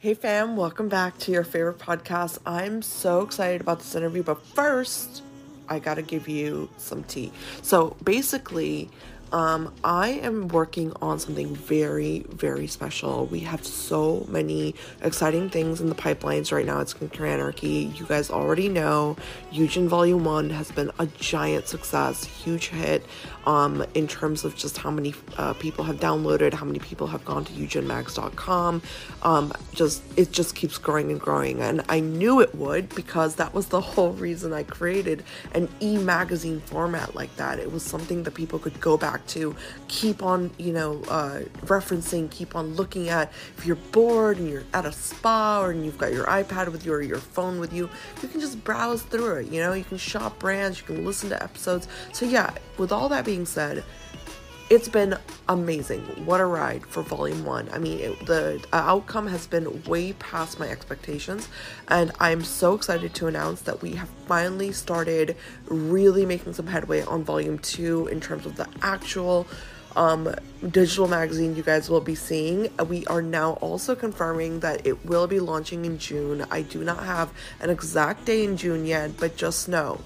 Hey fam, welcome back to your favorite podcast. I'm so excited about this interview, but first, I gotta give you some tea. So basically, um, I am working on something very, very special. We have so many exciting things in the pipelines right now at Skincare Anarchy. You guys already know Eugen Volume 1 has been a giant success, huge hit um, in terms of just how many uh, people have downloaded, how many people have gone to eugenmags.com. Um, just it just keeps growing and growing, and I knew it would because that was the whole reason I created an e-magazine format like that. It was something that people could go back back to keep on, you know, uh, referencing, keep on looking at. If you're bored and you're at a spa or and you've got your iPad with you or your phone with you, you can just browse through it. You know, you can shop brands, you can listen to episodes. So, yeah, with all that being said, it's been amazing. What a ride for Volume 1. I mean, it, the outcome has been way past my expectations, and I'm so excited to announce that we have finally started really making some headway on Volume 2 in terms of the actual um, digital magazine you guys will be seeing. We are now also confirming that it will be launching in June. I do not have an exact day in June yet, but just know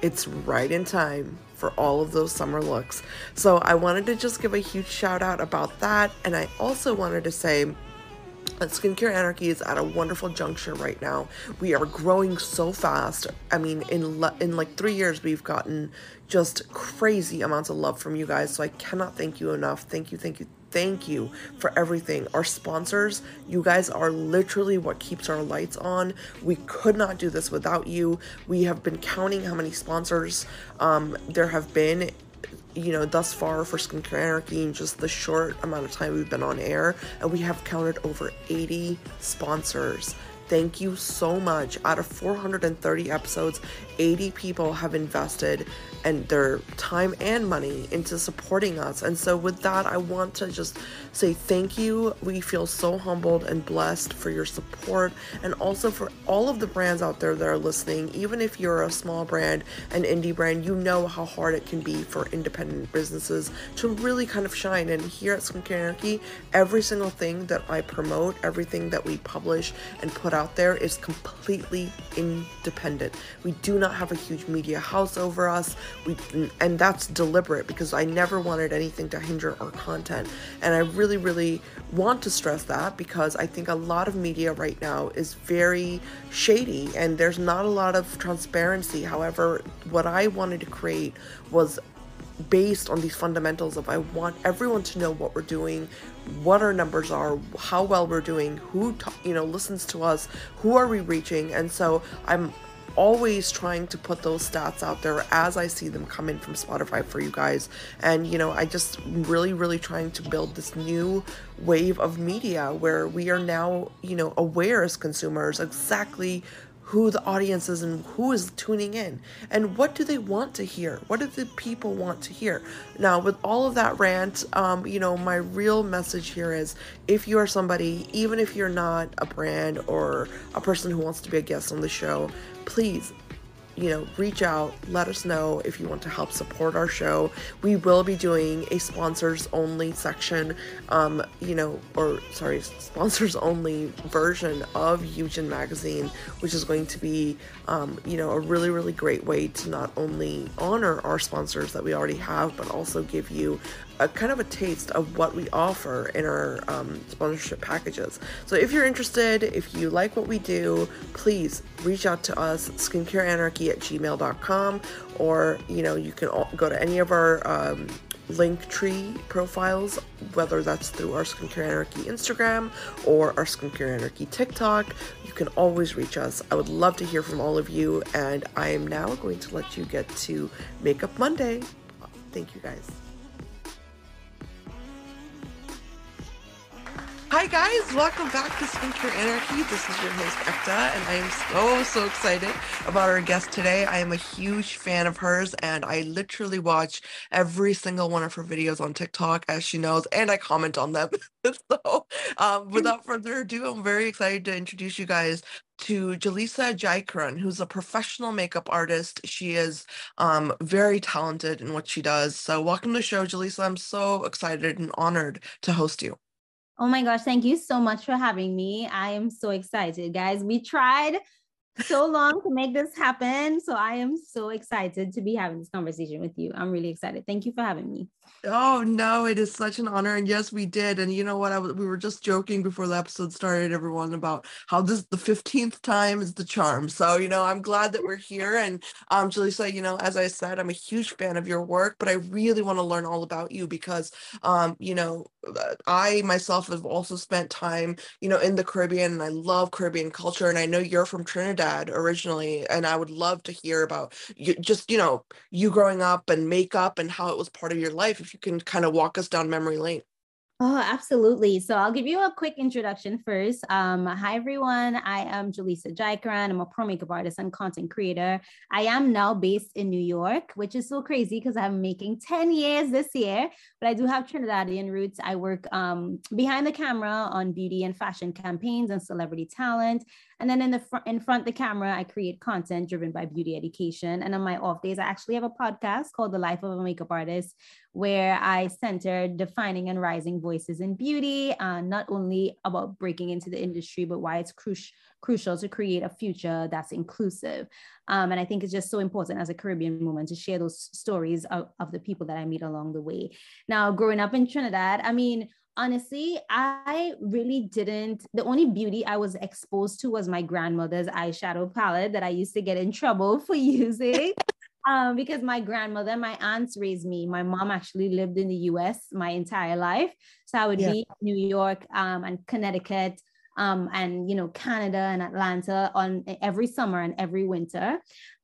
it's right in time for all of those summer looks. So I wanted to just give a huge shout out about that. And I also wanted to say, that Skincare Anarchy is at a wonderful juncture right now. We are growing so fast. I mean, in le- in like three years, we've gotten just crazy amounts of love from you guys. So I cannot thank you enough. Thank you, thank you, thank you for everything. Our sponsors, you guys are literally what keeps our lights on. We could not do this without you. We have been counting how many sponsors um, there have been you know, thus far for Skincare Anarchy in just the short amount of time we've been on air, and we have counted over 80 sponsors. Thank you so much. Out of 430 episodes, 80 people have invested and their time and money into supporting us. And so, with that, I want to just say thank you. We feel so humbled and blessed for your support and also for all of the brands out there that are listening. Even if you're a small brand, an indie brand, you know how hard it can be for independent businesses to really kind of shine. And here at Skincare Anarchy, every single thing that I promote, everything that we publish and put out there is completely independent. We do not have a huge media house over us. We and that's deliberate because I never wanted anything to hinder our content. And I really really, want to stress that because I think a lot of media right now is very shady and there's not a lot of transparency. However, what I wanted to create was based on these fundamentals of I want everyone to know what we're doing, what our numbers are, how well we're doing, who you know listens to us, who are we reaching, and so I'm always trying to put those stats out there as I see them come in from Spotify for you guys. And, you know, I just really, really trying to build this new wave of media where we are now, you know, aware as consumers exactly who the audience is and who is tuning in. And what do they want to hear? What do the people want to hear? Now with all of that rant um, you know my real message here is if you are somebody even if you're not a brand or a person who wants to be a guest on the show please you know, reach out, let us know if you want to help support our show. We will be doing a sponsors only section, um, you know, or sorry, sponsors only version of Eugen Magazine, which is going to be, um, you know, a really, really great way to not only honor our sponsors that we already have, but also give you a kind of a taste of what we offer in our um, sponsorship packages. So if you're interested, if you like what we do, please reach out to us, skincareanarchy at gmail.com, or you know, you can go to any of our um, Linktree profiles, whether that's through our Skincare Anarchy Instagram or our Skincare Anarchy TikTok. You can always reach us. I would love to hear from all of you, and I am now going to let you get to Makeup Monday. Thank you guys. Hi guys, welcome back to Skincare Anarchy. This is your host Ekta, and I am so so excited about our guest today. I am a huge fan of hers, and I literally watch every single one of her videos on TikTok, as she knows, and I comment on them. so, um, without further ado, I'm very excited to introduce you guys to Jaleesa Jaikaran, who's a professional makeup artist. She is um, very talented in what she does. So, welcome to the show, Jaleesa. I'm so excited and honored to host you. Oh my gosh, thank you so much for having me. I am so excited, guys. We tried so long to make this happen. So I am so excited to be having this conversation with you. I'm really excited. Thank you for having me. Oh no, it is such an honor, and yes, we did. And you know what? I w- we were just joking before the episode started, everyone, about how this the fifteenth time is the charm. So you know, I'm glad that we're here. And um, Jaleesa, you know, as I said, I'm a huge fan of your work, but I really want to learn all about you because, um, you know, uh, I myself have also spent time, you know, in the Caribbean, and I love Caribbean culture. And I know you're from Trinidad originally, and I would love to hear about you, just you know, you growing up and makeup and how it was part of your life if you can kind of walk us down memory lane. Oh, absolutely. So I'll give you a quick introduction first. Um, hi, everyone. I am Jaleesa Jaikaran. I'm a pro makeup artist and content creator. I am now based in New York, which is so crazy because I'm making 10 years this year, but I do have Trinidadian roots. I work um, behind the camera on beauty and fashion campaigns and celebrity talent. And then in the front, in front of the camera, I create content driven by beauty education. And on my off days, I actually have a podcast called The Life of a Makeup Artist, where I center defining and rising voices in beauty, uh, not only about breaking into the industry, but why it's crucial crucial to create a future that's inclusive. Um, and I think it's just so important as a Caribbean woman to share those stories of, of the people that I meet along the way. Now, growing up in Trinidad, I mean, honestly, I really didn't. The only beauty I was exposed to was my grandmother's eyeshadow palette that I used to get in trouble for using. um, because my grandmother, my aunts raised me. My mom actually lived in the US my entire life. So I would yeah. be New York um, and Connecticut um, and, you know, Canada and Atlanta on every summer and every winter.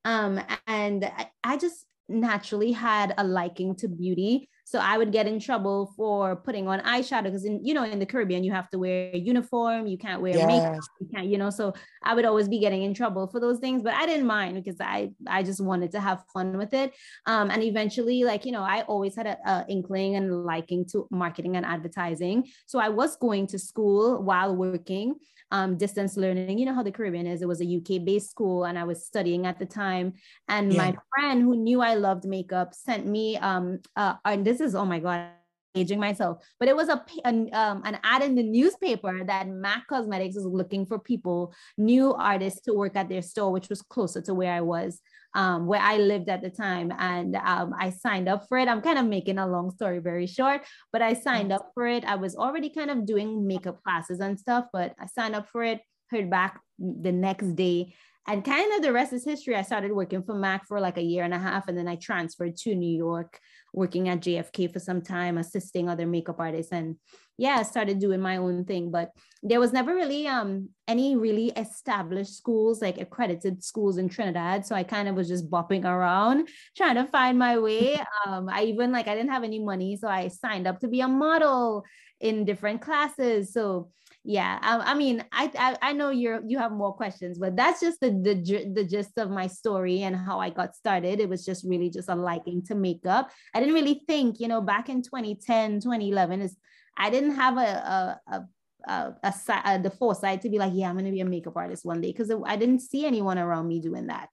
Um, and I, I just naturally had a liking to beauty so I would get in trouble for putting on eyeshadow because in you know in the Caribbean you have to wear a uniform, you can't wear yes. makeup, you can't, you know. So I would always be getting in trouble for those things, but I didn't mind because I I just wanted to have fun with it. Um, and eventually, like you know, I always had a, inkling and liking to marketing and advertising. So I was going to school while working, um, distance learning. You know how the Caribbean is. It was a UK based school, and I was studying at the time. And yeah. my friend who knew I loved makeup sent me um uh, and this is oh my god aging myself. But it was a an, um, an ad in the newspaper that mac cosmetics is looking for people new artists to work at their store which was closer to where i was um, where i lived at the time. And um, i signed up for it. I'm kind of making a long story very short but i signed up for it. I was already kind of doing makeup classes and stuff but i signed up for it heard back the next day. And kind of the rest is history. I started working for Mac for like a year and a half, and then I transferred to New York, working at JFK for some time, assisting other makeup artists, and yeah, I started doing my own thing. But there was never really um any really established schools, like accredited schools in Trinidad. So I kind of was just bopping around trying to find my way. Um, I even like I didn't have any money, so I signed up to be a model in different classes. So yeah I, I mean I, I, I know you're you have more questions but that's just the, the the gist of my story and how i got started it was just really just a liking to makeup i didn't really think you know back in 2010 2011 is i didn't have a a, a a, a, a, uh, the foresight to be like, yeah, I'm going to be a makeup artist one day because I didn't see anyone around me doing that.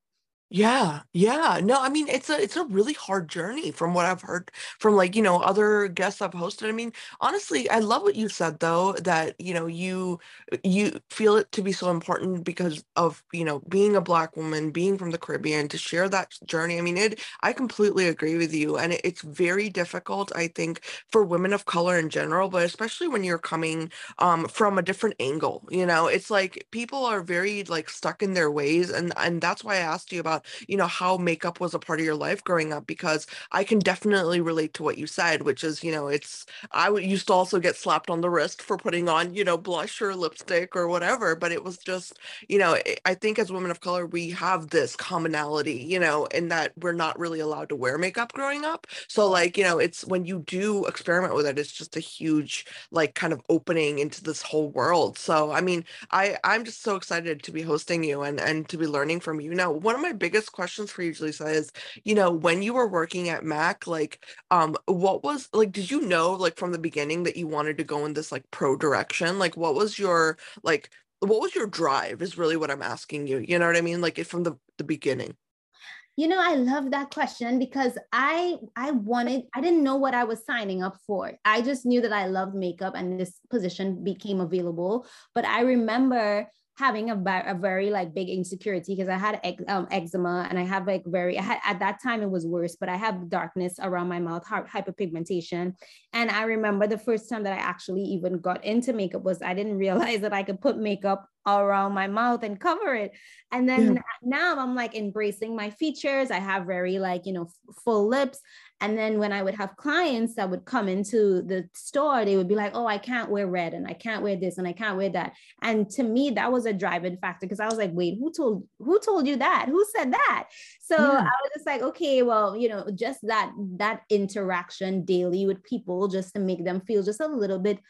Yeah, yeah. No, I mean it's a it's a really hard journey from what I've heard from like, you know, other guests I've hosted. I mean, honestly, I love what you said though, that, you know, you you feel it to be so important because of, you know, being a black woman, being from the Caribbean, to share that journey. I mean, it I completely agree with you. And it, it's very difficult, I think, for women of color in general, but especially when you're coming um from a different angle. You know, it's like people are very like stuck in their ways. And and that's why I asked you about you know how makeup was a part of your life growing up because i can definitely relate to what you said which is you know it's i used to also get slapped on the wrist for putting on you know blush or lipstick or whatever but it was just you know eh, i think as women of color we have this commonality you know in that we're not really allowed to wear makeup growing up. So like you know it's when you do experiment with it it's just a huge like kind of opening into this whole world. So i mean i i'm just so excited to be hosting you and and to be learning from you. Now one of my big biggest questions for you, Lisa, is you know when you were working at Mac, like um, what was like? Did you know like from the beginning that you wanted to go in this like pro direction? Like, what was your like? What was your drive? Is really what I'm asking you. You know what I mean? Like from the the beginning. You know, I love that question because I I wanted I didn't know what I was signing up for. I just knew that I loved makeup and this position became available. But I remember having a, a very like big insecurity because I had um, eczema and I have like very I had, at that time it was worse, but I have darkness around my mouth, hyperpigmentation. And I remember the first time that I actually even got into makeup was I didn't realize that I could put makeup around my mouth and cover it. And then yeah. now I'm like embracing my features. I have very like, you know, full lips. And then when I would have clients that would come into the store, they would be like, oh, I can't wear red and I can't wear this and I can't wear that. And to me, that was a driving factor because I was like, wait, who told who told you that? Who said that? So yeah. I was just like, okay, well, you know, just that that interaction daily with people just to make them feel just a little bit,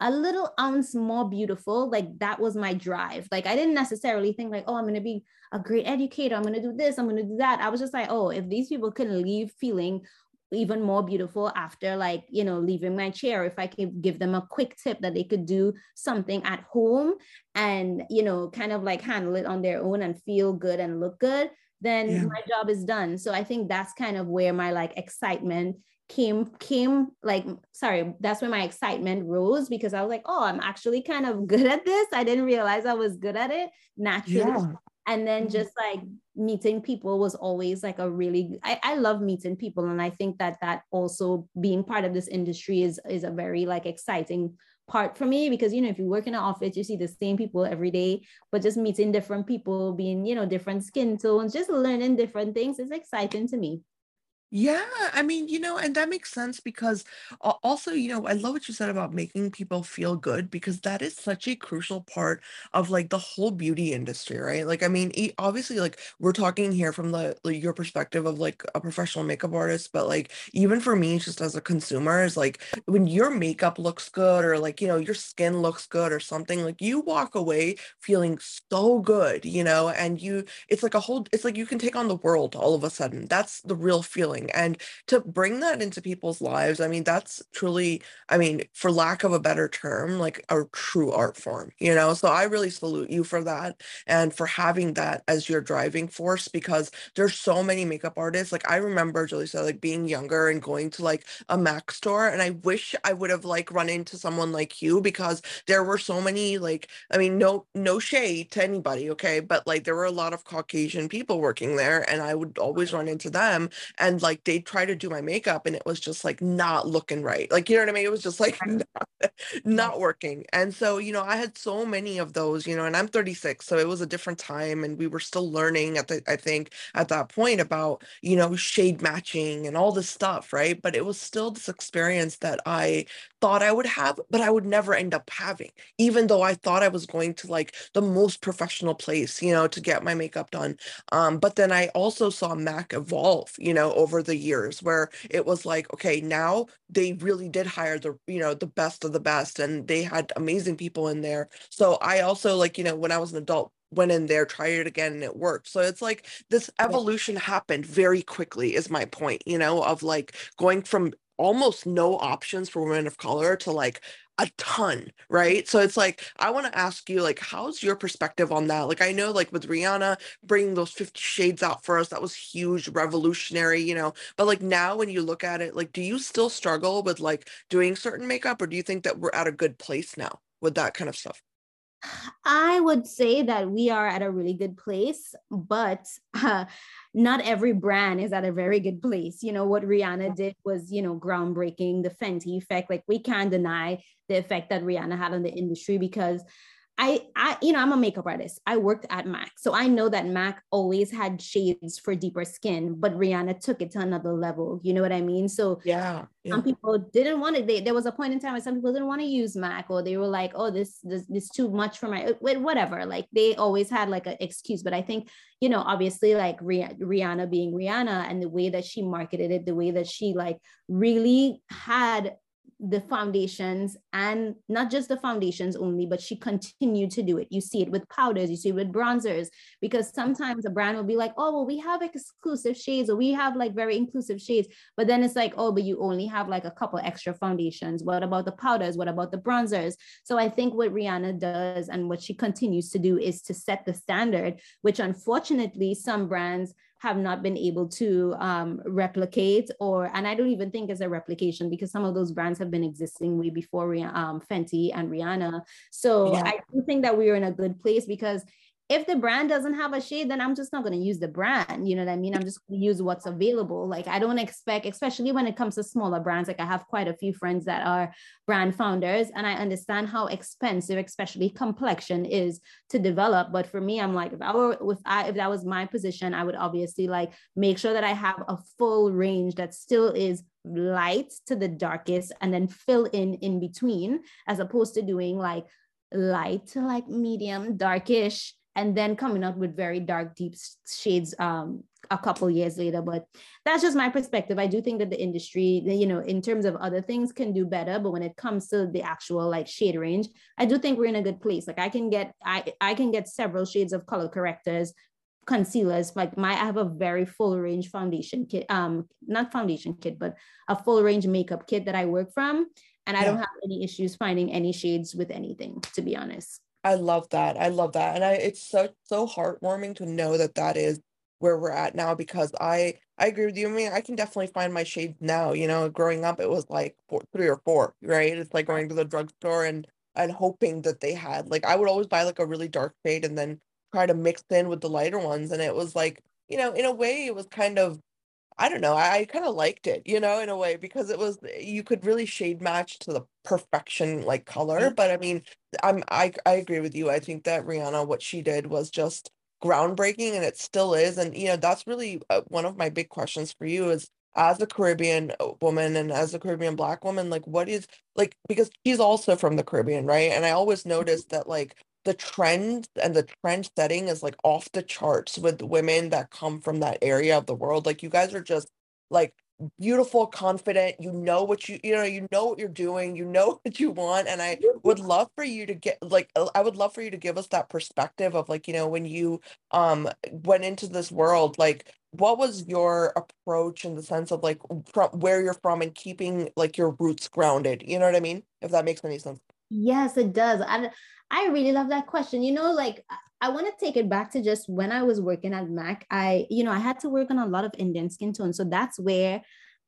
a little ounce more beautiful. Like that was my drive. Like I didn't necessarily think like, oh, I'm gonna be a great educator. I'm gonna do this, I'm gonna do that. I was just like, oh, if these people can leave feeling even more beautiful after like you know leaving my chair if i could give them a quick tip that they could do something at home and you know kind of like handle it on their own and feel good and look good then yeah. my job is done. So i think that's kind of where my like excitement came came like sorry that's where my excitement rose because i was like oh i'm actually kind of good at this. I didn't realize i was good at it. Naturally yeah and then mm-hmm. just like meeting people was always like a really I, I love meeting people and i think that that also being part of this industry is is a very like exciting part for me because you know if you work in an office you see the same people every day but just meeting different people being you know different skin tones just learning different things is exciting to me yeah, I mean, you know, and that makes sense because also, you know, I love what you said about making people feel good because that is such a crucial part of like the whole beauty industry, right? Like, I mean, obviously, like we're talking here from the like, your perspective of like a professional makeup artist, but like even for me, just as a consumer, is like when your makeup looks good or like you know your skin looks good or something, like you walk away feeling so good, you know, and you, it's like a whole, it's like you can take on the world all of a sudden. That's the real feeling feeling and to bring that into people's lives i mean that's truly i mean for lack of a better term like a true art form you know? So i really salute you for that and for having that as your driving force because there's so many makeup artists like i remember julie said like being younger and going to like a mac store and i wish i would have like run into someone like you because there were so many like i mean no no shade to anybody okay? But like there were a lot of caucasian people working there and i would always run into them and like they'd try to do my makeup and it was just like not looking right. Like, you know what I mean? It was just like not, not working. And so, you know, I had so many of those, you know, and I'm 36. So it was a different time. And we were still learning at the, I think at that point about, you know, shade matching and all this stuff. Right. But it was still this experience that I thought I would have, but I would never end up having, even though I thought I was going to like the most professional place, you know, to get my makeup done. Um, but then I also saw Mac evolve, you know, over the years where it was like, okay, now they really did hire the, you know, the best of the best and they had amazing people in there. So I also like, you know, when I was an adult, went in there, tried it again, and it worked. So it's like this evolution happened very quickly, is my point, you know, of like going from almost no options for women of color to like a ton right? So it's like i want to ask you like how's your perspective on that? Like i know like with rihanna bringing those 50 shades out for us that was huge revolutionary you know but like now when you look at it like do you still struggle with like doing certain makeup or do you think that we're at a good place now with that kind of stuff I would say that we are at a really good place, but uh, not every brand is at a very good place. You know, what Rihanna did was, you know, groundbreaking, the Fenty effect. Like, we can't deny the effect that Rihanna had on the industry because I, I, you know, I'm a makeup artist. I worked at MAC. So I know that MAC always had shades for deeper skin, but Rihanna took it to another level. You know what I mean? So yeah, yeah. some people didn't want it. They, there was a point in time where some people didn't want to use MAC or they were like, oh, this, this, this too much for my, uh, whatever. Like they always had like an excuse. But I think, you know, obviously like Rihanna being Rihanna and the way that she marketed it, the way that she like really had the foundations and not just the foundations only, but she continued to do it. You see it with powders, you see it with bronzers, because sometimes a brand will be like, oh, well, we have exclusive shades or we have like very inclusive shades. But then it's like, oh, but you only have like a couple extra foundations. What about the powders? What about the bronzers? So I think what Rihanna does and what she continues to do is to set the standard, which unfortunately some brands have not been able to um, replicate or and i don't even think it's a replication because some of those brands have been existing way before um, fenty and rihanna so yeah. i do think that we're in a good place because if the brand doesn't have a shade, then I'm just not going to use the brand. You know what I mean? I'm just going to use what's available. Like I don't expect, especially when it comes to smaller brands. Like I have quite a few friends that are brand founders, and I understand how expensive, especially complexion, is to develop. But for me, I'm like, if I were, if I, if that was my position, I would obviously like make sure that I have a full range that still is light to the darkest, and then fill in in between, as opposed to doing like light to like medium darkish and then coming out with very dark, deep shades um, a couple years later. But that's just my perspective. I do think that the industry, you know, in terms of other things, can do better. But when it comes to the actual like shade range, I do think we're in a good place. Like I can get, I I can get several shades of color correctors concealers like my i have a very full range foundation kit um not foundation kit but a full range makeup kit that i work from and i yeah. don't have any issues finding any shades with anything to be honest I love that. I love that. And I it's so so heartwarming to know that that is where we're at now because I I agree with you. I mean, I can definitely find my shades now. You know, growing up it was like four, three or four, right? It's like going to the drugstore and and hoping that they had like I would always buy like a really dark shade and then try to mix in with the lighter ones and it was like, you know, in a way it was kind of I don't know. I, I kind of liked it, you know, in a way because it was you could really shade match to the perfection like color. Mm-hmm. But I mean, I'm I I agree with you. I think that Rihanna, what she did was just groundbreaking, and it still is. And you know, that's really uh, one of my big questions for you is as a Caribbean uh, woman and as a Caribbean Black woman, like what is like because she's also from the Caribbean, right? And I always mm-hmm. noticed that like the trend and the trend setting is like off the charts with women that come from that area of the world. Like you guys are just like beautiful, confident. You know what you you know, you know what you're doing, you know what you want. And I would love for you to get like I would love for you to give us that perspective of like, you know, when you um went into this world, like what was your approach in the sense of like from where you're from and keeping like your roots grounded? You know what I mean? If that makes any sense. Yes, it does. I I really love that question. You know, like I want to take it back to just when I was working at Mac. I, you know, I had to work on a lot of Indian skin tone. So that's where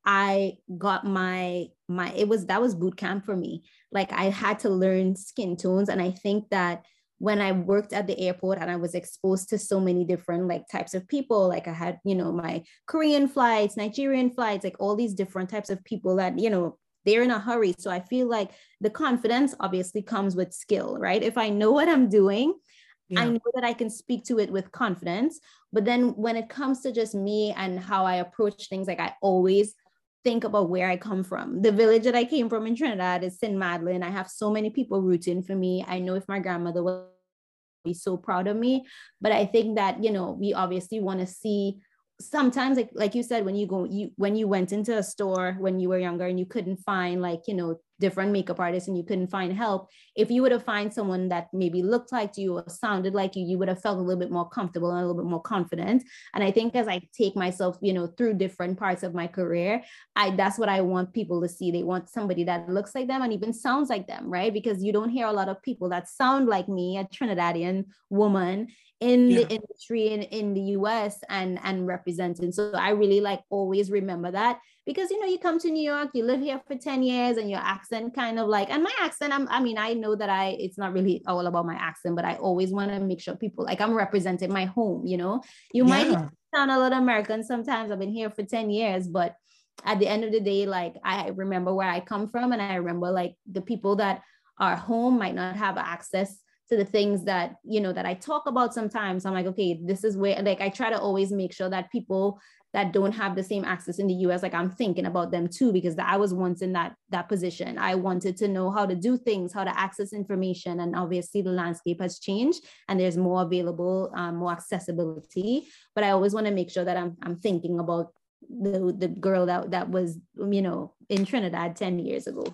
I got my my it was that was boot camp for me. Like I had to learn skin tones. And I think that when I worked at the airport and I was exposed to so many different like types of people, like I had, you know, my Korean flights, Nigerian flights, like all these different types of people that, you know, they're in a hurry. So I feel like the confidence obviously comes with skill, right? If I know what I'm doing, yeah. I know that I can speak to it with confidence. But then when it comes to just me and how I approach things, like I always think about where I come from. The village that I came from in Trinidad is Ste. Madeleine. I have so many people rooting for me. I know if my grandmother will be so proud of me, but I think that, you know, we obviously want to see sometimes like like you said when you go you when you went into a store when you were younger and you couldn't find like you know different makeup artists and you couldn't find help if you would have find someone that maybe looked like you or sounded like you you would have felt a little bit more comfortable and a little bit more confident. And i think as i take myself you know through different parts of my career i that's what i want people to see. They want somebody that looks like them and even sounds like them right? Because you don't hear a lot of people that sound like me a trinidadian woman in yeah. the industry in, in the US and and representing. So I really like always remember that because you know you come to New York, you live here for 10 years and your accent kind of like and my accent I'm, I mean I know that I it's not really all about my accent but I always want to make sure people like I'm representing my home, you know. You yeah. might sound a little American sometimes. I've been here for 10 years but at the end of the day like I remember where I come from and I remember like the people that are home might not have access to the things that you know that i talk about sometimes. I'm like okay this is where like i try to always make sure that people that don't have the same access in the us like i'm thinking about them too because i was once in that that position. I wanted to know how to do things how to access information and obviously the landscape has changed and there's more available um, more accessibility. But i always want to make sure that i'm, I'm thinking about the the girl that that was you know in trinidad 10 years ago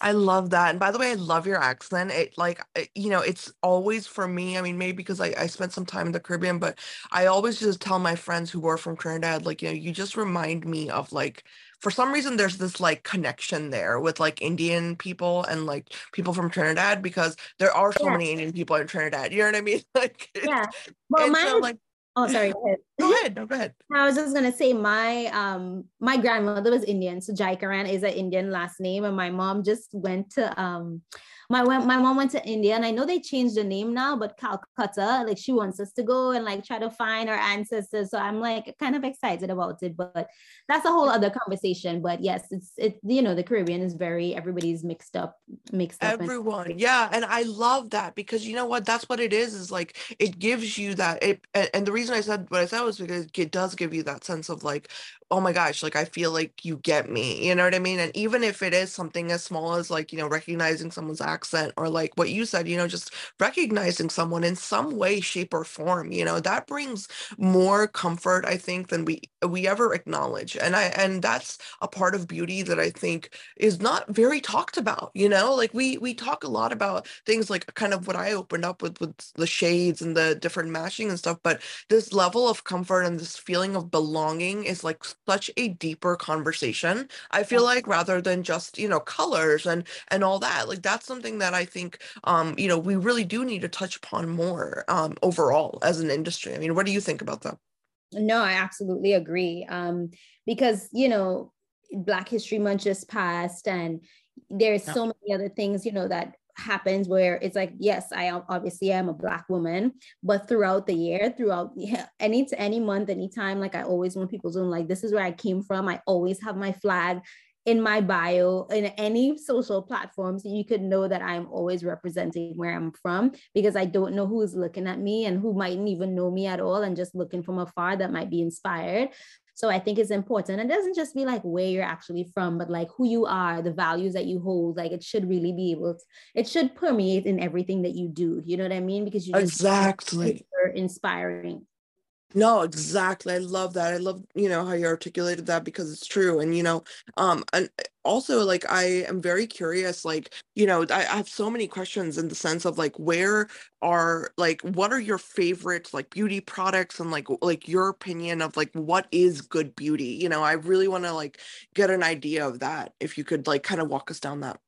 I love that. And by the way, I love your accent. It like eh, you know, it's always for me. I mean, maybe because I, I spent some time in the Caribbean, but I always just tell my friends who are from Trinidad, like, you know, you just remind me of like for some reason there's this like connection there with like Indian people and like people from Trinidad because there are so yeah. many Indian people in Trinidad. You know what I mean? Like yeah. Well, mine so, like Oh, sorry. Go ahead. go ahead. No, go ahead. I was just gonna say my um my grandmother was Indian, so Jaikaran is an Indian last name, and my mom just went to um my my mom went to India, and I know they changed the name now, but Calcutta, like she wants us to go and like try to find our ancestors. So I'm like kind of excited about it, but that's a whole other conversation. But yes, it's it you know the Caribbean is very everybody's mixed up, mixed up. Everyone, and- yeah, and I love that because you know what, that's what it is. Is like it gives you that. It and the reason I said what I said was because it does give you that sense of like oh my gosh, like I feel like you get me. You know what I mean? And even if it is something as small as like, you know, recognizing someone's accent or like what you said, you know, just recognizing someone in some way, shape, or form, you know, that brings more comfort, I think, than we we ever acknowledge. And I and that's a part of beauty that I think is not very talked about, you know, like we we talk a lot about things like kind of what I opened up with with the shades and the different matching and stuff, but this level of comfort and this feeling of belonging is like such a deeper conversation i feel like rather than just you know colors and and all that like that's something that i think um you know we really do need to touch upon more um overall as an industry. I mean what do you think about that? No i absolutely agree um because you know black history month just passed and there's so many other things you know that happens where it's like yes i obviously am a black woman but throughout the year throughout any any month anytime like i always want people to know like this is where i came from. I always have my flag in my bio in any social platforms so you could know that i'm always representing where i'm from because i don't know who's looking at me and who mightn't even know me at all and just looking from afar that might be inspired so I think it's important. It doesn't just be like where you're actually from, but like who you are, the values that you hold. Like it should really be able to, it should permeate in everything that you do. You know what I mean? Because you exactly inspiring. No, exactly. I love that. I love, you know, how you articulated that because it's true. And, you know, um, and also like I am very curious, like, you know, I, I have so many questions in the sense of like where are like what are your favorite like beauty products and like like your opinion of like what is good beauty? You know, I really want to like get an idea of that. If you could like kind of walk us down that.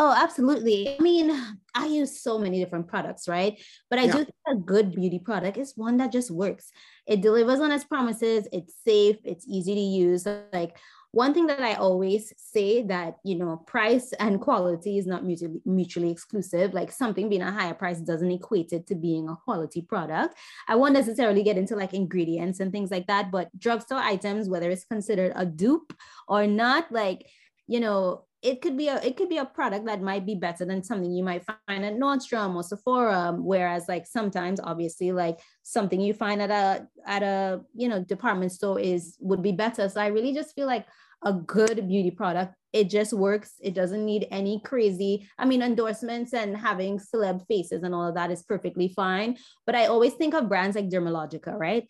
Oh, absolutely. I mean, I use so many different products, right? But I yeah. do think a good beauty product is one that just works. It delivers on its promises, it's safe, it's easy to use. Like one thing that I always say that, you know, price and quality is not mutually, mutually exclusive. Like something being a higher price doesn't equate it to being a quality product. I won't necessarily get into like ingredients and things like that, but drugstore items, whether it's considered a dupe or not, like, you know, it could be a it could be a product that might be better than something you might find at Nordstrom or Sephora. Whereas like sometimes obviously like something you find at a at a you know department store is would be better. So I really just feel like a good beauty product it just works it doesn't need any crazy i mean endorsements and having celeb faces and all of that is perfectly fine but i always think of brands like dermalogica right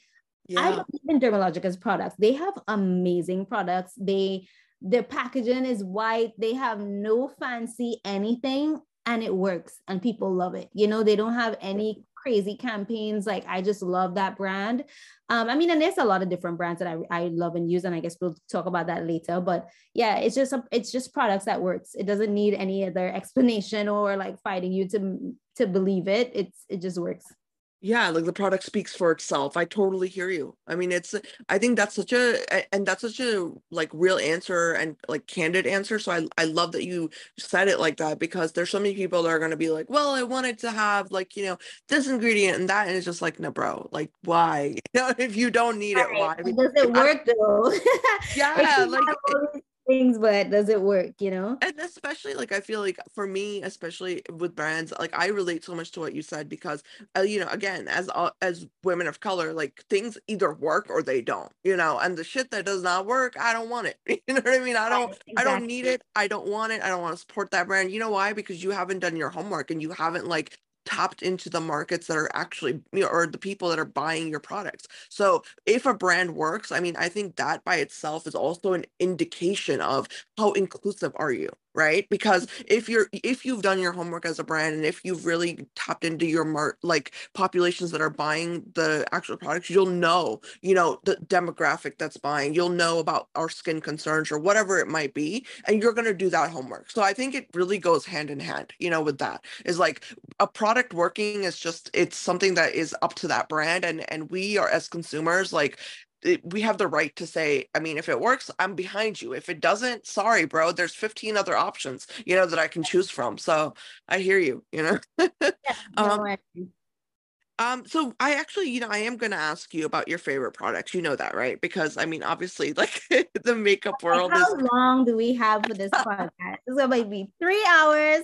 yeah. i believe in dermalogica's products they have amazing products they the packaging is white. They have no fancy anything and it works and people love it. You know, they don't have any crazy campaigns. Like I just love that brand. Um, I mean, and there's a lot of different brands that I, I love and use, and I guess we'll talk about that later. But yeah, it's just a, it's just products that works. It doesn't need any other explanation or like fighting you to to believe it. It's it just works yeah like the product speaks for itself i totally hear you i mean it's i think that's such a and that's such a like real answer and like candid answer so i i love that you said it like that because there's so many people that are going to be like well i wanted to have like you know this ingredient and that and it's just like no bro like why? You know if you don't need it why? does it work though? Yeah like things, but does it work, you know? And especially like I feel like for me, especially with brands, like I relate so much to what you said because uh, you know, again, as uh, as women of color, like things either work or they don't, you know, and the shit that does not work, I don't want it. You know what I mean? I don't exactly. I don't need it. I don't want it. I don't want to support that brand. You know why? Because you haven't done your homework and you haven't like tapped into the markets that are actually you know, or the people that are buying your products. So if a brand works, I mean, I think that by itself is also an indication of how inclusive are you, right? Because if you're if you've done your homework as a brand and if you've really tapped into your mar- like populations that are buying the actual products you'll know you know the demographic that's buying. You'll know about our skin concerns or whatever it might be and you're going to do that homework. So i think it really goes hand in hand you know with that. Is like a product working is just it's something that is up to that brand and and we are as consumers like it, we have the right to say i mean if it works i'm behind you. If it doesn't sorry bro there's 15 other options you know that i can choose from. So i hear you you know? Yeah, um, um so i actually you know i am going to ask you about your favorite products. You know that right? Because i mean obviously like the makeup world how is long do we have for this podcast? This is going to be three hours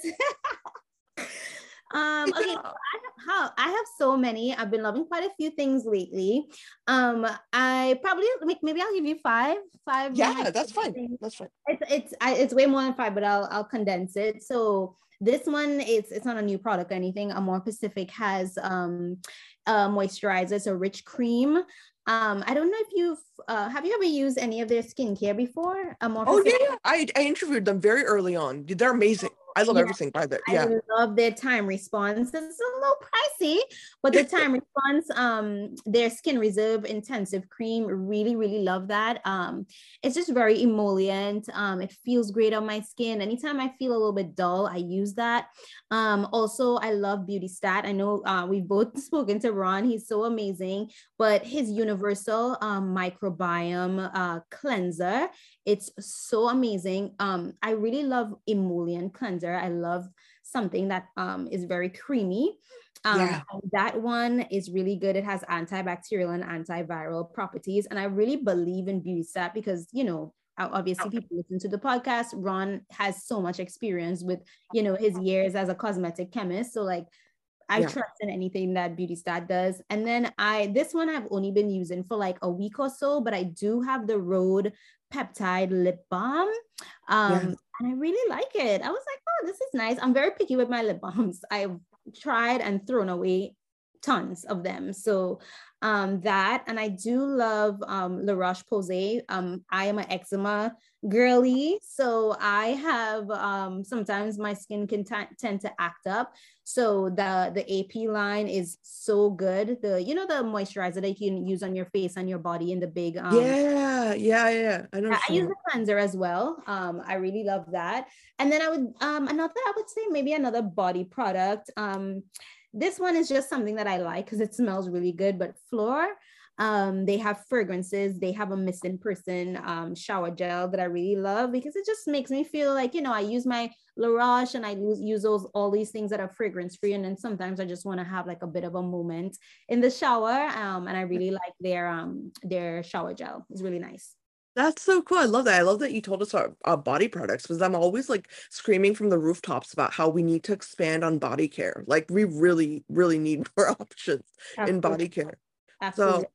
Um, okay, so I have how I have so many. I've been loving quite a few things lately. Um, I probably maybe I'll give you five. Five. Yeah, that's fine. Things. That's fine. It's it's I, it's way more than five, but I'll I'll condense it. So this one it's it's not a new product or anything. Amorepacific has um a moisturizer. Rich cream. Um, I don't know if you've uh, have you ever used any of their skincare before? Amore oh yeah, yeah, I I interviewed them very early on. They're amazing. I love yeah. everything by that. Yeah. I love their time response. It's a little pricey, but the time response, um, their skin reserve intensive cream, really, really love that. Um, it's just very emollient. Um, it feels great on my skin. Anytime I feel a little bit dull, I use that. Um, also, I love BeautyStat. I know uh, we've both spoken to Ron. He's so amazing, but his universal um, microbiome uh, cleanser it's so amazing. Um, I really love emollient cleanser. I love something that um, is very creamy. Um, yeah. That one is really good. It has antibacterial and antiviral properties. And I really believe in BeautyStat because, you know, obviously people listen to the podcast. Ron has so much experience with, you know, his years as a cosmetic chemist. So like I yeah. trust in anything that BeautyStat does. And then I this one I've only been using for like a week or so, but I do have the Rhode peptide lip balm. Um, yeah. and I really like it. I was like, oh, this is nice. I'm very picky with my lip balms. I've tried and thrown away tons of them. So um, that, and I do love um, La Roche-Posay. Um, I am an eczema girly, so I have um, sometimes my skin can t- tend to act up. So the the AP line is so good. The you know the moisturizer that you can use on your face and your body in the big um, yeah yeah yeah I know. I use the cleanser as well. Um, I really love that. And then I would um another I would say maybe another body product. Um, this one is just something that I like because it smells really good. But Phlur, um, they have fragrances. They have a missing person um, shower gel that I really love because it just makes me feel like, you know, I use my La Roche and I use, use those all these things that are fragrance free. And then sometimes I just want to have like a bit of a moment in the shower. Um, and I really like their um, their shower gel. It's really nice. That's so cool. I love that. I love that you told us about uh, body products because I'm always like screaming from the rooftops about how we need to expand on body care. Like we really, really need more options Absolutely. in body care. Absolutely. So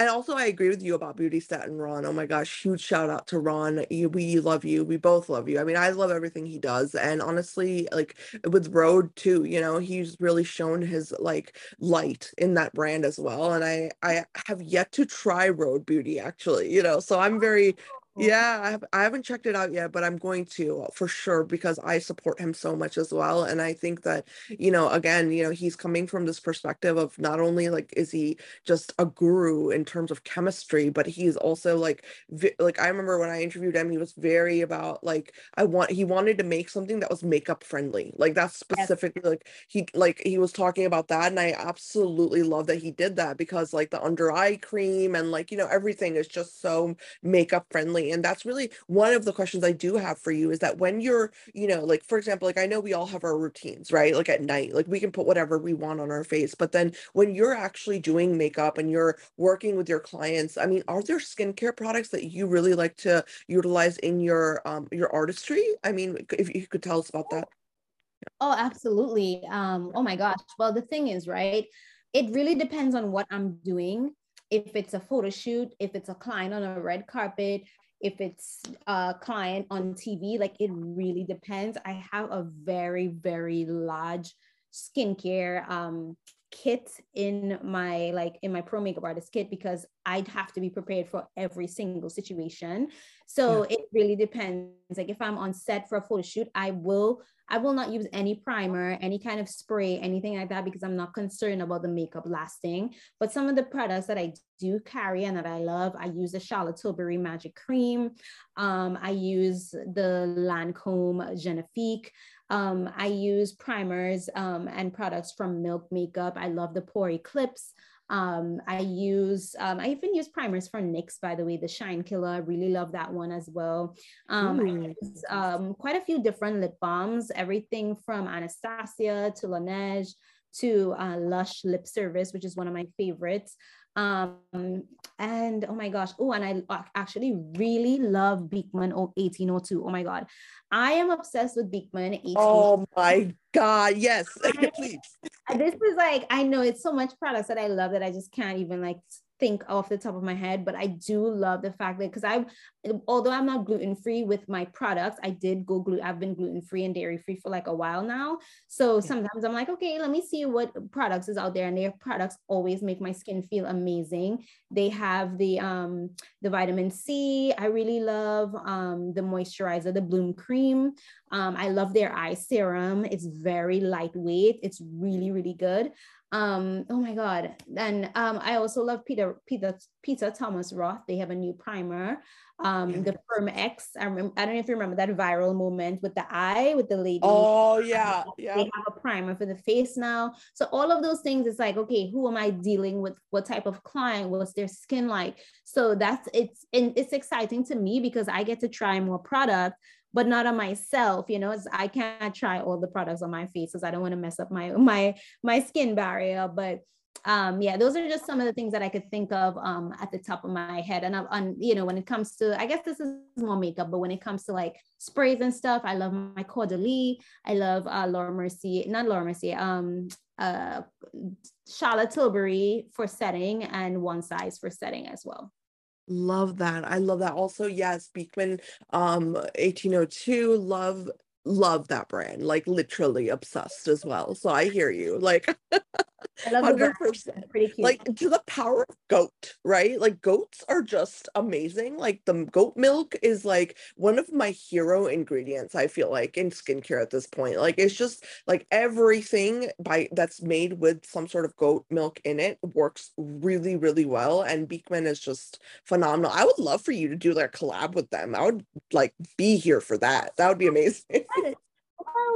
and also I agree with you about BeautyStat and Ron. Oh my gosh, huge shout out to Ron. We love you. We both love you. I mean, I love everything he does. And honestly, like with Rhode too, you know, he's really shown his like light in that brand as well. And I I have yet to try Rhode Beauty actually, you know. So I'm very yeah, I, have, I haven't checked it out yet, but I'm going to for sure because I support him so much as well. And I think that, you know, again, you know, he's coming from this perspective of not only like is he just a guru in terms of chemistry, but he's also like, vi- like I remember when I interviewed him, he was very about like, I want, he wanted to make something that was makeup friendly. Like that's specifically yes. like he, like he was talking about that. And I absolutely love that he did that because like the under eye cream and like, you know, everything is just so makeup friendly family and that's really one of the questions i do have for you is that when you're you know like for example like i know we all have our routines right like at night like we can put whatever we want on our face but then when you're actually doing makeup and you're working with your clients i mean are there skincare products that you really like to utilize in your um your artistry? I mean if you could tell us about that. Oh absolutely um oh my gosh well the thing is right it really depends on what i'm doing. If it's a photo shoot, if it's a client on a red carpet, if it's a client on TV, like it really depends. I have a very, very large skincare um, kit in my like in my pro makeup artist kit because I'd have to be prepared for every single situation. So yeah. it really depends. Like if I'm on set for a photo shoot, I will I will not use any primer, any kind of spray, anything like that, because I'm not concerned about the makeup lasting. But some of the products that I do carry and that I love, I use the Charlotte Tilbury Magic Cream. Um, I use the Lancome Genifique. Um, I use primers um, and products from Milk Makeup. I love the Pore Eclipse. Um, I use, um, I even use primers from NYX, by the way, the Shine Killer. I really love that one as well. Um, use um, quite a few different lip balms, everything from Anastasia to Laneige to uh, Lush Lip Service, which is one of my favorites. Um, and oh my gosh, oh, and I actually really love Beekman 1802. Oh my God. I am obsessed with Beekman 1802. Oh my God, yes, please. This is like, I know it's so much products that I love that I just can't even like think off the top of my head, but I do love the fact that because I, although I'm not gluten free with my products, I did go gluten. I've been gluten free and dairy free for like a while now. So yeah. sometimes I'm like, okay, let me see what products is out there, and their products always make my skin feel amazing. They have the um the vitamin C. I really love um the moisturizer, the Bloom Cream. Um, I love their eye serum. It's very lightweight. It's really really good um oh my god. And um i also love peter peter peter thomas roth. They have a new primer. Um the firm x. I remember i don't know if you remember that viral moment with the eye with the lady. Oh yeah yeah. they have a primer for the face now. So all of those things it's like okay who am i dealing with? What type of client? What's their skin like? So that's it's and it's exciting to me because i get to try more product but not on myself you know i can't try all the products on my face because i don't want to mess up my my my skin barrier but um yeah those are just some of the things that i could think of um at the top of my head and on you know when it comes to i guess this is more makeup but when it comes to like sprays and stuff i love my Caudalie i love uh laura mercier not laura mercier um uh charlotte tilbury for setting and one size for setting as well Love that. I love that. Also, yes, Beekman um 1802, love love that brand. Like literally obsessed as well. So I hear you. Like Hundred percent. Pretty cute. Like to the power of goat, right? Like goats are just amazing. Like the goat milk is like one of my hero ingredients. I feel like in skincare at this point. Like it's just like everything by that's made with some sort of goat milk in it works really, really well. And Beekman is just phenomenal. I would love for you to do like a collab with them. I would like be here for that. That would be amazing.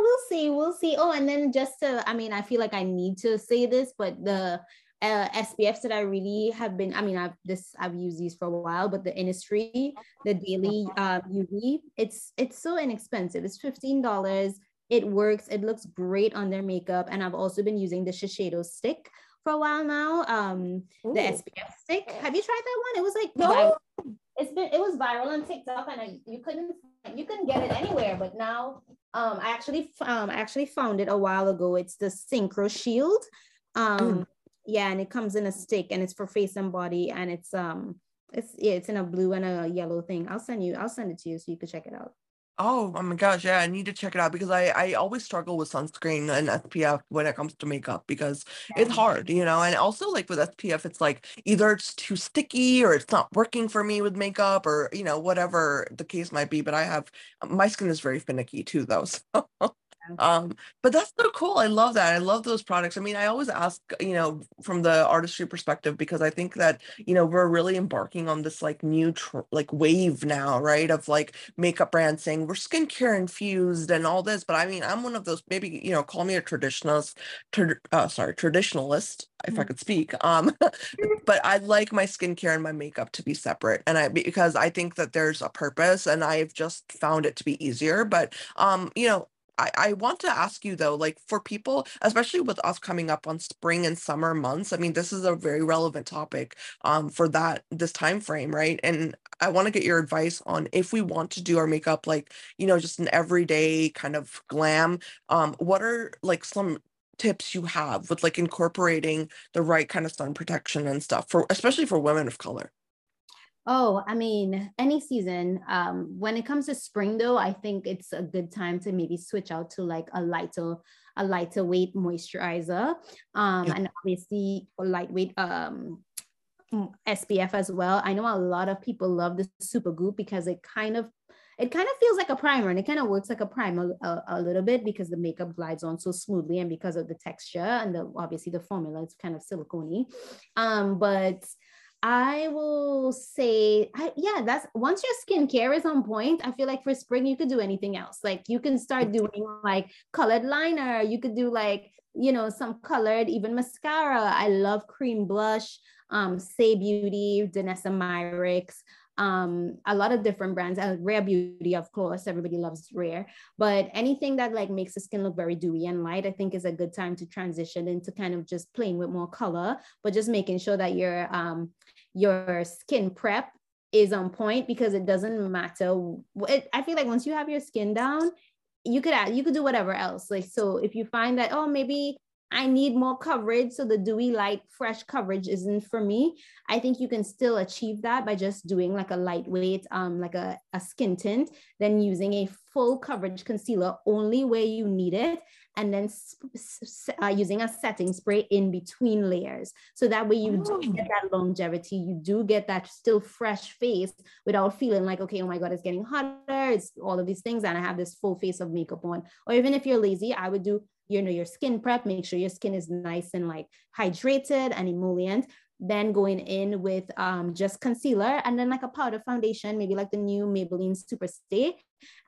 We'll see. We'll see. Oh, and then just to, I mean, I feel like I need to say this, but the uh, SPFs that I really have been, I mean, I've this, I've used these for a while, but the Innisfree, the daily uh, UV, it's it's so inexpensive. It's fifteen dollars. It works. It looks great on their makeup, and I've also been using the Shiseido stick for a while now. Um, the SPF stick. Have you tried that one? It was like no. It's been it was viral on TikTok, and I, you couldn't you couldn't get it anywhere. But now um, I actually um, I actually found it a while ago. It's the Synchro Shield. Um, mm. yeah, and it comes in a stick and it's for face and body and it's um it's yeah, it's in a blue and a yellow thing. I'll send you, I'll send it to you so you can check it out. Oh, oh my gosh, yeah, I need to check it out because I I always struggle with sunscreen and SPF when it comes to makeup because yeah. it's hard, you know. And also like with SPF, it's like either it's too sticky or it's not working for me with makeup or you know whatever the case might be. But I have my skin is very finicky too, though. So um but that's so cool i love that i love those products i mean i always ask you know from the artistry perspective because i think that you know we're really embarking on this like new tr- like wave now right of like makeup brands saying we're skincare infused and all this but i mean i'm one of those maybe you know call me a traditionalist tra- uh, sorry traditionalist if I mm. could speak. Um, but I like my skincare and my makeup to be separate, and I because I think that there's a purpose, and I've just found it to be easier. But um, you know, I, I want to ask you though, like for people, especially with us coming up on spring and summer months, I mean, this is a very relevant topic um, for that this time frame, right? And I want to get your advice on if we want to do our makeup like, you know, just an everyday kind of glam, um, what are like some tips you have with like incorporating the right kind of sun protection and stuff for especially for women of color? Oh, I mean, any season. Um, when it comes to spring, though, I think it's a good time to maybe switch out to like a lighter, a lighter weight moisturizer, um, yeah. and obviously a lightweight um SPF as well. I know a lot of people love the Supergoop because it kind of it kind of feels like a primer and it kind of works like a primer a, a, little bit because the makeup glides on so smoothly and because of the texture and the obviously the formula it's kind of silicone um but I will say, I, yeah, that's once your skincare is on point. I feel like for spring, you could do anything else. Like you can start doing like colored liner. You could do like, you know, some colored, even mascara. I love cream blush, um, Saie Beauty, Danessa Myricks um a lot of different brands uh, rare beauty of course everybody loves rare but anything that like makes the skin look very dewy and light i think is a good time to transition into kind of just playing with more color but just making sure that your um your skin prep is on point because it doesn't matter it, i feel like once you have your skin down you could add you could do whatever else like so if you find that oh maybe I need more coverage. So the dewy light fresh coverage isn't for me. I think you can still achieve that by just doing like a lightweight, um, like a, a skin tint, then using a full coverage concealer only where you need it. And then uh, using a setting spray in between layers. So that way you oh. do get that longevity, you do get that still fresh face without feeling like, okay, oh my God, it's getting hotter. It's all of these things. And I have this full face of makeup on. Or even if you're lazy, I would do you know your skin prep make sure your skin is nice and like hydrated and emollient then going in with um, just concealer and then like a powder foundation maybe like the new maybelline super stay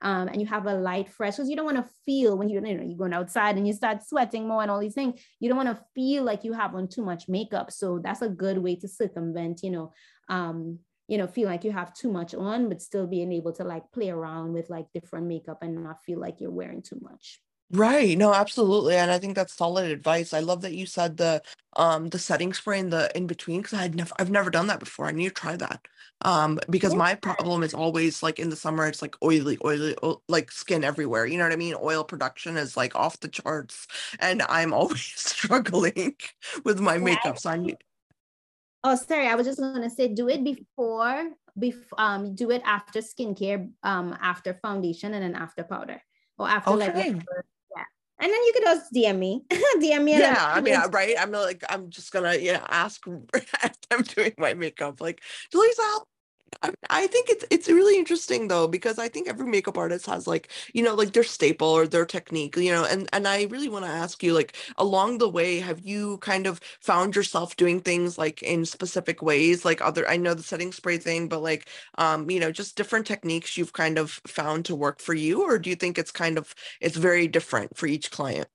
um, and you have a light fresh because you don't want to feel when you, you know you're going outside and you start sweating more and all these things you don't want to feel like you have on too much makeup. So that's a good way to circumvent you know um, you know feel like you have too much on but still being able to like play around with like different makeup and not feel like you're wearing too much Right. No, absolutely. And I think that's solid advice. I love that you said the um the setting spray in the in between because I had never I've never done that before. I need to try that. Um because my problem is always like in the summer it's like oily, oily, o- like skin everywhere. You know what I mean? Oil production is like off the charts and I'm always struggling with my makeup. So I need Oh, sorry. I was just gonna say, do it before, before, um, do it after skincare, um, after foundation, and then after powder, or after like Okay. And then you could just DM me, DM me. Yeah, I mean, right. I'm like, I'm just gonna, yeah, ask as I'm doing my makeup, like, Jaleesa, I, think it's it's really interesting though because I think every makeup artist has like you know like their staple or their technique you know and and I really want to ask you like along the way have you kind of found yourself doing things like in specific ways like other I know the setting spray thing but like um you know just different techniques you've kind of found to work for you or do you think it's kind of it's very different for each client?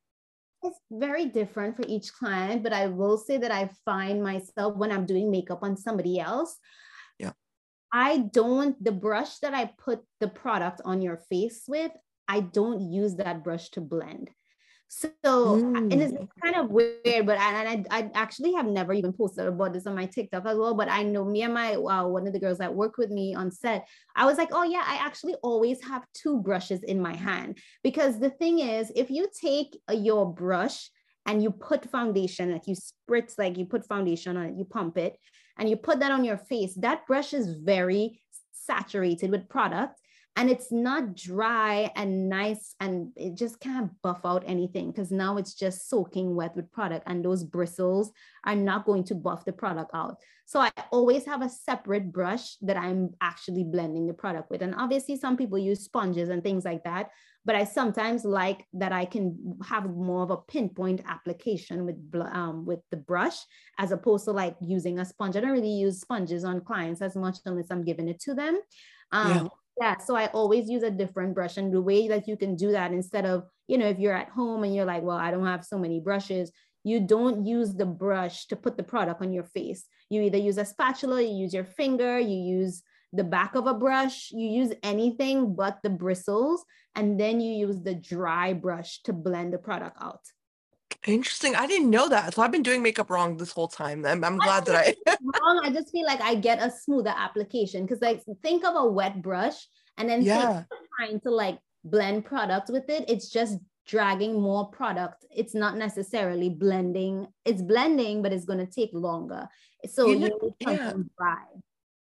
It's very different for each client but I will say that I find myself when I'm doing makeup on somebody else I don't, the brush that I put the product on your face with, I don't use that brush to blend. So, mm. and it's mm. kind of weird, but I, and I, I actually have never even posted about this on my TikTok as well. But I know me and my, uh, one of the girls that work with me on set, I was like, oh yeah, I actually always have two brushes in my hand. Because the thing is, if you take your brush and you put foundation, like you spritz, like you put foundation on it, you pump it, and you put that on your face, that brush is very saturated with product and it's not dry and nice and it just can't buff out anything because now it's just soaking wet with product and those bristles are not going to buff the product out. So i always have a separate brush that i'm actually blending the product with and obviously some people use sponges and things like that but i sometimes like that i can have more of a pinpoint application with um, with the brush as opposed to like using a sponge. I don't really use sponges on clients as much unless i'm giving it to them. Um, yeah. yeah so i always use a different brush and the way that you can do that instead of you know if you're at home and you're like well i don't have so many brushes you don't use the brush to put the product on your face. You either use a spatula you use your finger you use the back of a brush you use anything but the bristles and then you use the dry brush to blend the product out Interesting. I didn't know that. So I've been doing makeup wrong this whole time. I'm, I'm glad that I wrong. I just feel like I get a smoother application because like think of a wet brush and then yeah. trying to like blend product with it. It's just dragging more product. It's not necessarily blending. It's blending, but it's going to take longer. So you, know, you need yeah. dry.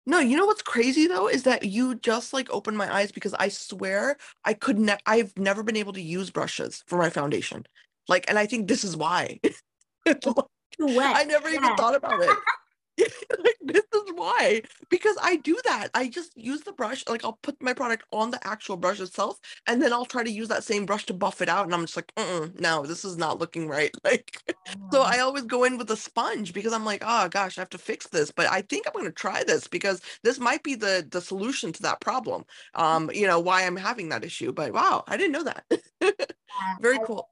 No, you know what's crazy though is that you just like opened my eyes because I swear I could ne- I've never been able to use brushes for my foundation. Like, and I think this is why. I never yeah. even thought about it. Like, this is why because i do that. I just use the brush like i'll put my product on the actual brush itself and then i'll try to use that same brush to buff it out and i'm just like no this is not looking right. Like so i always go in with a sponge because i'm like oh gosh i have to fix this but i think i'm going to try this because this might be the the solution to that problem um you know why i'm having that issue but wow i didn't know that. Very cool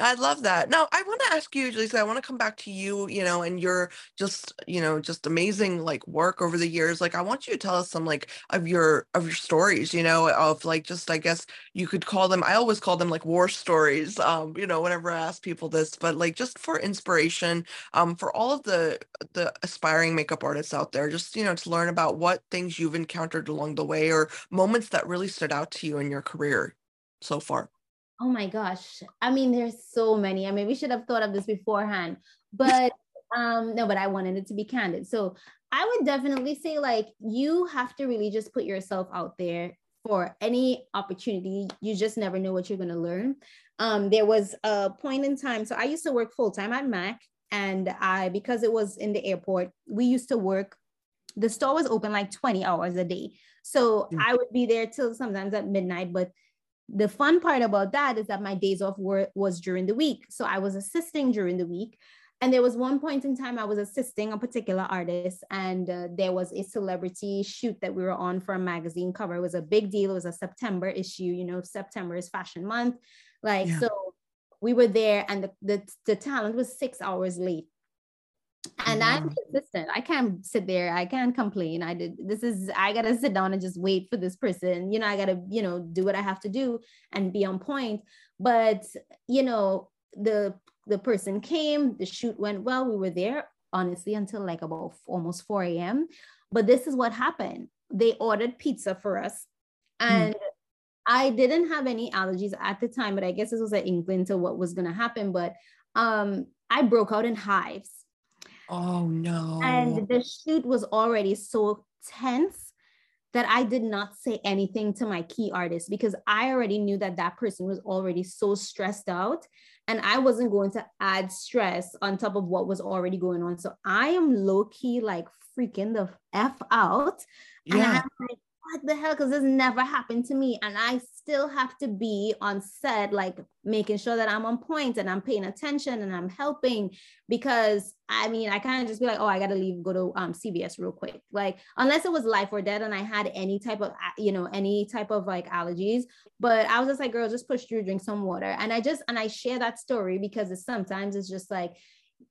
I love that. Now, I want to ask you, Lisa, I want to come back to you, you know, and your just, you know, just amazing like work over the years. Like I want you to tell us some like of your of your stories, you know, of like just I guess you could call them I always call them like war stories. Um, you know, whenever I ask people this, but like just for inspiration, um, for all of the the aspiring makeup artists out there, just, you know, to learn about what things you've encountered along the way or moments that really stood out to you in your career so far. Oh my gosh. I mean, there's so many. I mean, we should have thought of this beforehand, but um, no, but I wanted it to be candid. So I would definitely say like you have to really just put yourself out there for any opportunity. You just never know what you're gonna learn. Um, there was a point in time. So I used to work full time at Mac, and I because it was in the airport, we used to work. The store was open like 20 hours a day. So mm. I would be there till sometimes at midnight, but the fun part about that is that my days off were was during the week. So I was assisting during the week. And there was one point in time I was assisting a particular artist, and uh, there was a celebrity shoot that we were on for a magazine cover. It was a big deal. It was a September issue. You know, September is fashion month. Like, yeah. so we were there, and the, the, the talent was six hours late and i'm consistent. I can't sit there. I can't complain. I did this is i gotta sit down and just wait for this person. You know i gotta you know do what i have to do and be on point. But you know the the person came the shoot went well. We were there honestly until like about almost 4 a.m but this is what happened. They ordered pizza for us. Hmm. and mm. i didn't have any allergies at the time but i guess this was an inkling to what was going to happen. But um i broke out in hives Oh no. And the shoot was already so tense that I did not say anything to my key artist because I already knew that that person was already so stressed out and I wasn't going to add stress on top of what was already going on. So I am low key like freaking the F out. Yeah. And I'm like, what the hell? Because this never happened to me. And I still have to be on set, like making sure that I'm on point and I'm paying attention and I'm helping. Because I mean, I of just be like, oh, I got to leave, go to um, CVS real quick. Like, unless it was life or death and I had any type of, you know, any type of like allergies. But I was just like, girl, just push through, drink some water. And I just, and I share that story because it's sometimes it's just like,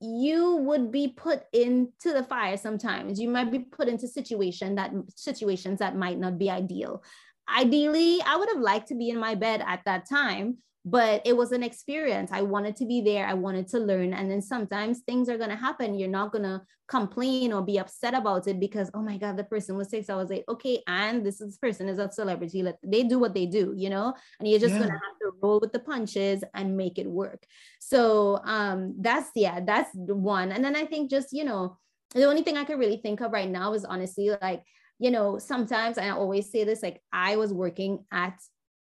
you would be put into the fire sometimes. You might be put into situation that situations that might not be ideal. Ideally i would have liked to be in my bed at that time but it was an experience. I wanted to be there. I wanted to learn. And then sometimes things are going to happen. You're not going to complain or be upset about it because, oh my God, the person was. So I was like, okay, and this, is, person is a celebrity. Let, they do what they do, you know, and you're just yeah. going to have to roll with the punches and make it work. So um, that's, yeah, that's one. And then I think just, you know, the only thing I could really think of right now is honestly like, you know, sometimes I always say this, like I was working at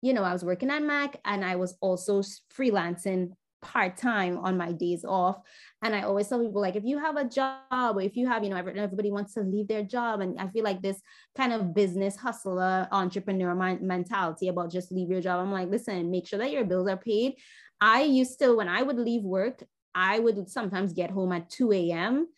you know, I was working at Mac and I was also freelancing part time on my days off. And I always tell people, like, if you have a job, or if you have, you know, everybody wants to leave their job. And I feel like this kind of business hustler, entrepreneur mentality about just leave your job. I'm like, listen, make sure that your bills are paid. I used to, when I would leave work, I would sometimes get home at 2 a.m.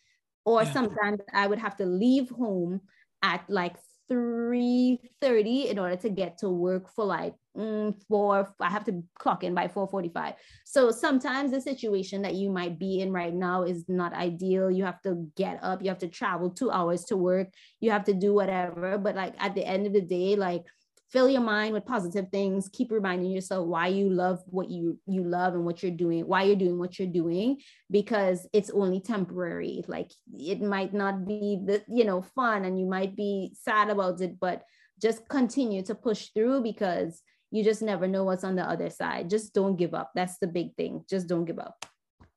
or yeah. sometimes I would have to leave home at like 3.30 in order to get to work for like mm, four i have to clock in by 4.45 so sometimes the situation that you might be in right now is not ideal. You have to get up. You have to travel two hours to work. You have to do whatever. But like at the end of the day like fill your mind with positive things. Keep reminding yourself why you love what you you love and what you're doing why you're doing what you're doing because it's only temporary. Like it might not be the you know fun and you might be sad about it but just continue to push through because you just never know what's on the other side. Just don't give up. That's the big thing. Just don't give up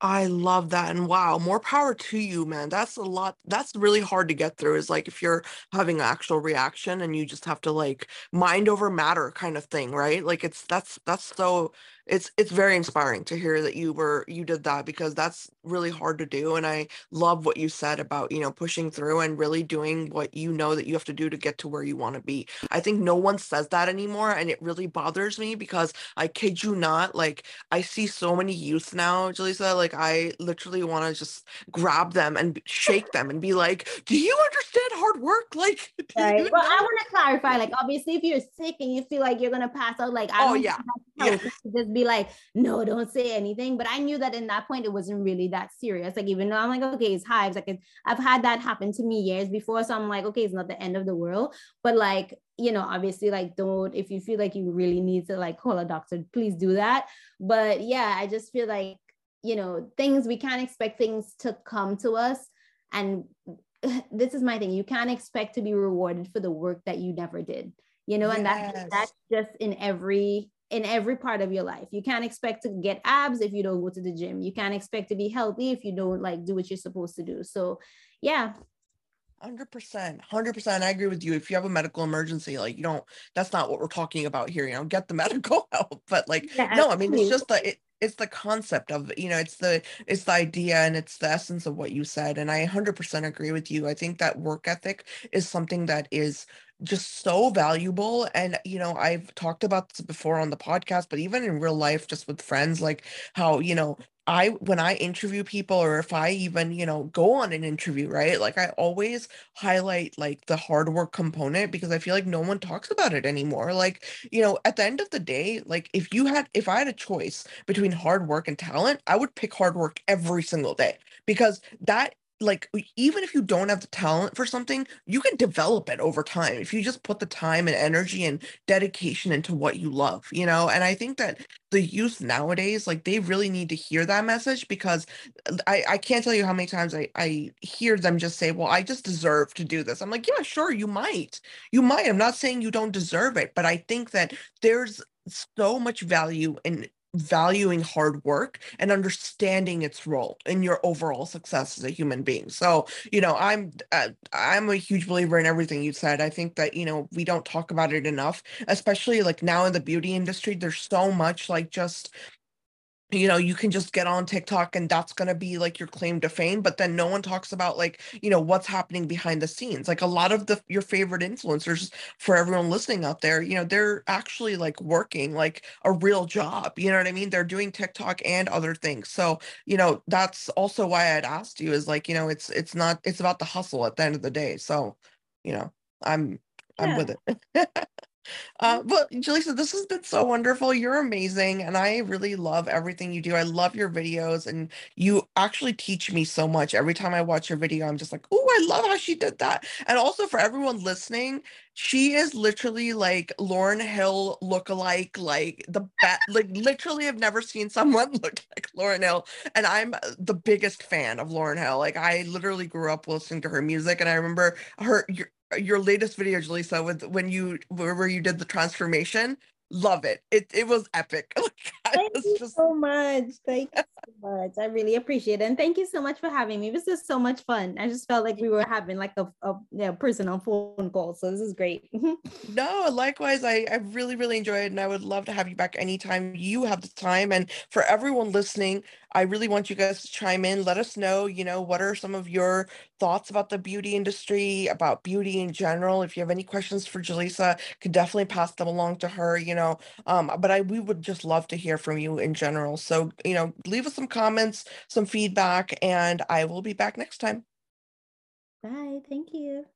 I love that. And wow, more power to you, man. That's a lot. That's really hard to get through. Is like if you're having an actual reaction and you just have to like mind over matter kind of thing, right? Like it's that's that's so it's it's very inspiring to hear that you were you did that because that's really hard to do and i love what you said about you know pushing through and really doing what you know that you have to do to get to where you want to be i think no one says that anymore and it really bothers me because i kid you not like i see so many youth now Jaleesa like i literally want to just grab them and shake them and be like do you understand hard work like right. well know? i want to clarify like obviously if you're sick and you feel like you're gonna pass out like I oh yeah, yeah. just be like no don't say anything. But i knew that in that point it wasn't really that serious. Like even though i'm like okay it's hives like it's, i've had that happen to me years before so i'm like okay it's not the end of the world. But like you know obviously like don't if you feel like you really need to like call a doctor please do that. But yeah i just feel like you know things we can't expect things to come to us. And this is my thing you can't expect to be rewarded for the work that you never did you know, and yes. that's that's just in every in every part of your life. You can't expect to get abs if you don't go to the gym. You can't expect to be healthy if you don't like do what you're supposed to do. So, yeah. 100% 100% i agree with you if you have a medical emergency like you don't that's not what we're talking about here you know get the medical help but like yeah, no i mean it's just the it, it's the concept of you know it's the it's the idea and it's the essence of what you said and i 100% agree with you i think that work ethic is something that is just so valuable and you know i've talked about this before on the podcast but even in real life just with friends like how you know i when i interview people or if i even you know go on an interview right like i always highlight like the hard work component because i feel like no one talks about it anymore like you know at the end of the day like if you had if i had a choice between hard work and talent i would pick hard work every single day because that like even if you don't have the talent for something you can develop it over time if you just put the time and energy and dedication into what you love you know? And i think that the youth nowadays like they really need to hear that message because uh, i i can't tell you how many times i i hear them just say well i just deserve to do this. I'm like yeah sure you might. You might. I'm not saying you don't deserve it but i think that there's so much value in valuing hard work and understanding its role in your overall success as a human being. So you know i'm uh, i'm a huge believer in everything you said. I think that you know we don't talk about it enough especially like now in the beauty industry there's so much like just you know you can just get on tiktok and that's going to be like your claim to fame but then no one talks about like you know what's happening behind the scenes. Like a lot of the your favorite influencers for everyone listening out there you know they're actually like working like a real job you know what i mean? They're doing tiktok and other things. So you know that's also why i'd asked you is like you know it's it's not it's about the hustle at the end of the day. So you know i'm i'm with it Uh, but Jaleesa, this has been so wonderful. You're amazing, and I really love everything you do. I love your videos, and you actually teach me so much. Every time I watch your video, I'm just like, oh, I love how she did that. And also for everyone listening, she is literally like Lauryn Hill look-alike, like the best. like literally, I've never seen someone look like Lauryn Hill, and I'm the biggest fan of Lauryn Hill. Like I literally grew up listening to her music, and I remember her your your latest video, Jaleesa, with when you where you did the transformation. Love it. It it was epic. thank you just... so much. Thank you so much. I really appreciate it. And thank you so much for having me. This is so much fun. I just felt like we were having like a, a yeah, personal phone call. So this is great. no, likewise. I, I really, really enjoyed it. And I would love to have you back anytime you have the time. And for everyone listening, I really want you guys to chime in. Let us know, you know, what are some of your thoughts about the beauty industry, about beauty in general. If you have any questions for Jaleesa, could definitely pass them along to her, you know. Um, but I we would just love to hear from you in general. So, you know, leave us some comments, some feedback, and I will be back next time. Bye. Thank you.